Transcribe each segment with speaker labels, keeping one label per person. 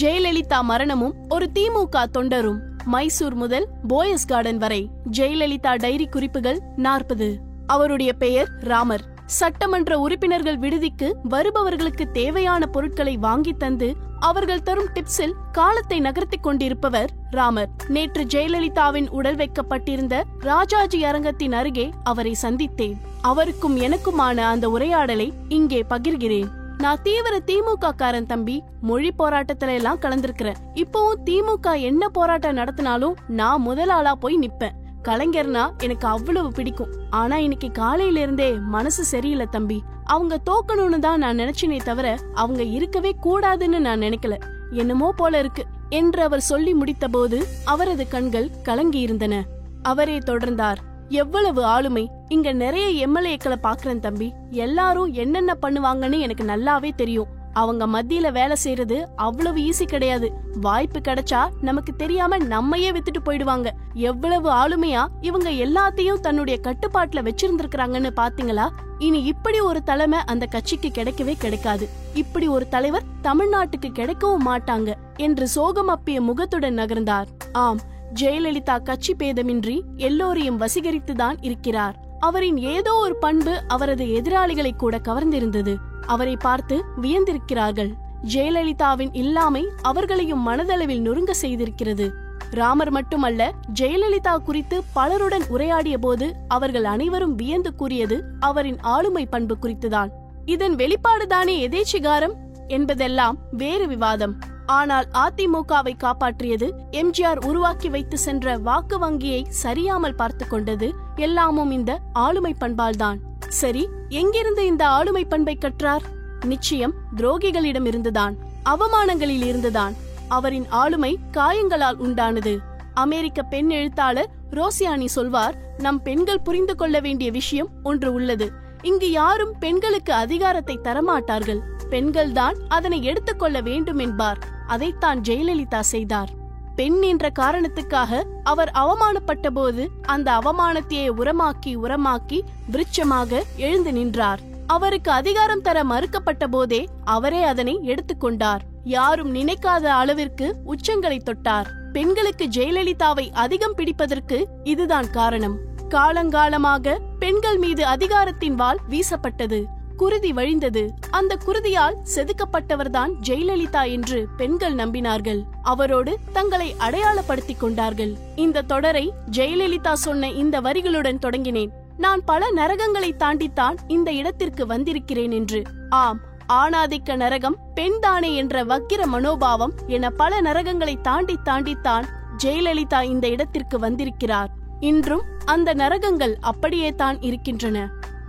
Speaker 1: ஜெயலலிதா மரணமும் ஒரு திமுக தொண்டரும். மைசூர் முதல் போயஸ் கார்டன் வரை ஜெயலலிதா டைரி குறிப்புகள் நாற்பது. அவருடைய பெயர் ராமர். சட்டமன்ற உறுப்பினர்கள் விடுதிக்கு வருபவர்களுக்கு தேவையான பொருட்களை வாங்கி தந்து அவர்கள் தரும் டிப்ஸில் காலத்தை நகர்த்திக் கொண்டிருப்பவர் ராமர். நேற்று ஜெயலலிதாவின் உடல் வைக்கப்பட்டிருந்த ராஜாஜி அரங்கத்தின் அருகே அவரை சந்தித்தேன். அவருக்கும் எனக்குமான அந்த உரையாடலை இங்கே பகிர்கிறேன். நான் தீவிர திமுக காரன் தம்பி. மொழி போராட்டத்துல எல்லாம் கலந்திருக்கிறேன். இப்போவும் திமுக என்ன போராட்டம் நடத்தினாலும் நான் முதலாளா போய் நிப்பேன். கலைஞர்னா எனக்கு அவ்வளவு பிடிக்கும். ஆனா இன்னைக்கு காலையில இருந்தே மனசு சரியில்லை தம்பி. அவங்க தோக்கணும்னு தான் நான் நினைச்சனே தவிர அவங்க இருக்கவே கூடாதுன்னு நான் நினைக்கல. என்னமோ போல இருக்கு என்று அவர் சொல்லி முடித்தபோது அவரது கண்கள் கலங்கி இருந்தன அவரே தொடர்ந்தார். எவ்வளவு ஆளுமை. இங்க நிறைய எம்எல்ஏக்களை பாக்குறேன் தம்பி. எல்லாரும் என்னென்ன பண்ணுவாங்கன்னு எனக்கு நல்லாவே தெரியும். அவங்க மத்தியில வேலை செய்யறது அவ்வளவு ஈஸி கிடையாது. வாய்ப்பு கிடைச்சா நமக்கு தெரியாம நம்மையே வித்துட்டு போயிடுவாங்க. எவ்வளவு ஆளுமையா இவங்க எல்லாத்தையும் தன்னுடைய கட்டுப்பாட்டுல வச்சிருந்திருக்கிறாங்கன்னு பாத்தீங்களா? இனி இப்படி ஒரு தலைமை அந்த கட்சிக்கு கிடைக்கவே கிடைக்காது. இப்படி ஒரு தலைவர் தமிழ்நாட்டுக்கு கிடைக்கவும் மாட்டாங்க என்று சோகம் அப்பிய முகத்துடன் நகர்ந்தார். ஆம் ஜெயலலிதா கட்சி பேதமின்றி எல்லோரையும் வசீகரித்துதான் இருக்கிறார். அவரின் ஏதோ ஒரு பண்பு அவரது எதிராளிகளை கூட கவர்ந்திருந்தது. அவரை பார்த்து வியந்திருக்கிறார்கள். ஜெயலலிதாவின் இல்லாமை அவர்களையும் மனதளவில் நொறுங்க செய்திருக்கிறது. ராமர் மட்டுமல்ல ஜெயலலிதா குறித்து பலருடன் உரையாடிய போது அவர்கள் அனைவரும் வியந்து கூறியது அவரின் ஆளுமை பண்பு குறித்துதான். இதன் வெளிப்பாடுதானே எதேச்சிகாரம்? என்பதெல்லாம் வேறு விவாதம். ஆனால் அதிமுகவை காப்பாற்றியது எம்ஜிஆர் உருவாக்கி வைத்து சென்ற வாக்கு வங்கியை சரியாமல் பார்த்து கொண்டது எல்லாமும் இந்த ஆளுமை பண்பால்தான். சரி எங்கிருந்து இந்த ஆளுமை பண்பை கற்றார்? நிச்சயம் துரோகிகளிடம் இருந்துதான் அவமானங்களில் இருந்துதான். அவரின் ஆளுமை காயங்களால் உண்டானது. அமெரிக்க பெண் எழுத்தாளர் ரோசியானி சொல்வார் நம் பெண்கள் புரிந்து கொள்ள வேண்டிய விஷயம் ஒன்று உள்ளது. இங்கு யாரும் பெண்களுக்கு அதிகாரத்தை தரமாட்டார்கள். பெண்கள்தான் அதனை எடுத்துக்கொள்ள வேண்டும் என்பார். அதைத்தான் ஜெயலலிதா செய்தார். பெண் என்ற காரணத்துக்காக அவர் அவமானப்பட்ட போது அந்த அவமானத்தையே உரமாக்கி உரமாக்கி விருட்சமாக எழுந்து நின்றார். அவருக்கு அதிகாரம் தர மறுக்கப்பட்ட போதே அவரே அதனை எடுத்துக்கொண்டார் யாரும் நினைக்காத அளவிற்கு உச்சங்களை தொட்டார். பெண்களுக்கு ஜெயலலிதாவை அதிகம் பிடிப்பதற்கு இதுதான் காரணம். காலங்காலமாக பெண்கள் மீது அதிகாரத்தின் வாள் வீசப்பட்டது. குருதி வழிந்தது. அந்த குருதியால் செதுக்கப்பட்டவர்தான் ஜெயலலிதா என்று பெண்கள் நம்பினார்கள். அவரோடு தங்களை அடையாளப்படுத்திக் கொண்டார்கள். இந்த தொடரை ஜெயலலிதா சொன்ன இந்த வரிகளுடன் தொடங்கினேன். நான் பல நரகங்களை தாண்டித்தான் இந்த இடத்திற்கு வந்திருக்கிறேன் என்று. ஆம் ஆணாதிக்க நரகம் பெண்தானே என்ற வக்கிர மனோபாவம் என பல நரகங்களை தாண்டி தாண்டித்தான் ஜெயலலிதா இந்த இடத்திற்கு வந்திருக்கிறார். இன்றும் அந்த நரகங்கள் அப்படியே தான் இருக்கின்றன.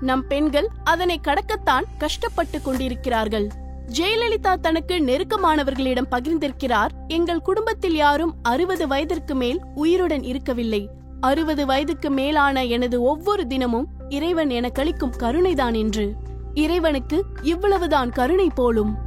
Speaker 1: நம் பெண்கள் அதனை கடக்கத்தான் கஷ்டப்பட்டு கொண்டிருக்கிறார்கள். ஜெயலலிதா தனக்கு நெருக்கமானவர்களிடம் பகிர்ந்திருக்கிறார். எங்கள் குடும்பத்தில் யாரும் அறுபது வயதிற்கு மேல் உயிருடன் இருக்கவில்லை. அறுபது வயதுக்கு மேலான எனது ஒவ்வொரு தினமும் இறைவன் என கழிக்கும் கருணைதான் என்று. இறைவனுக்கு இவ்வளவுதான் கருணை போலும்.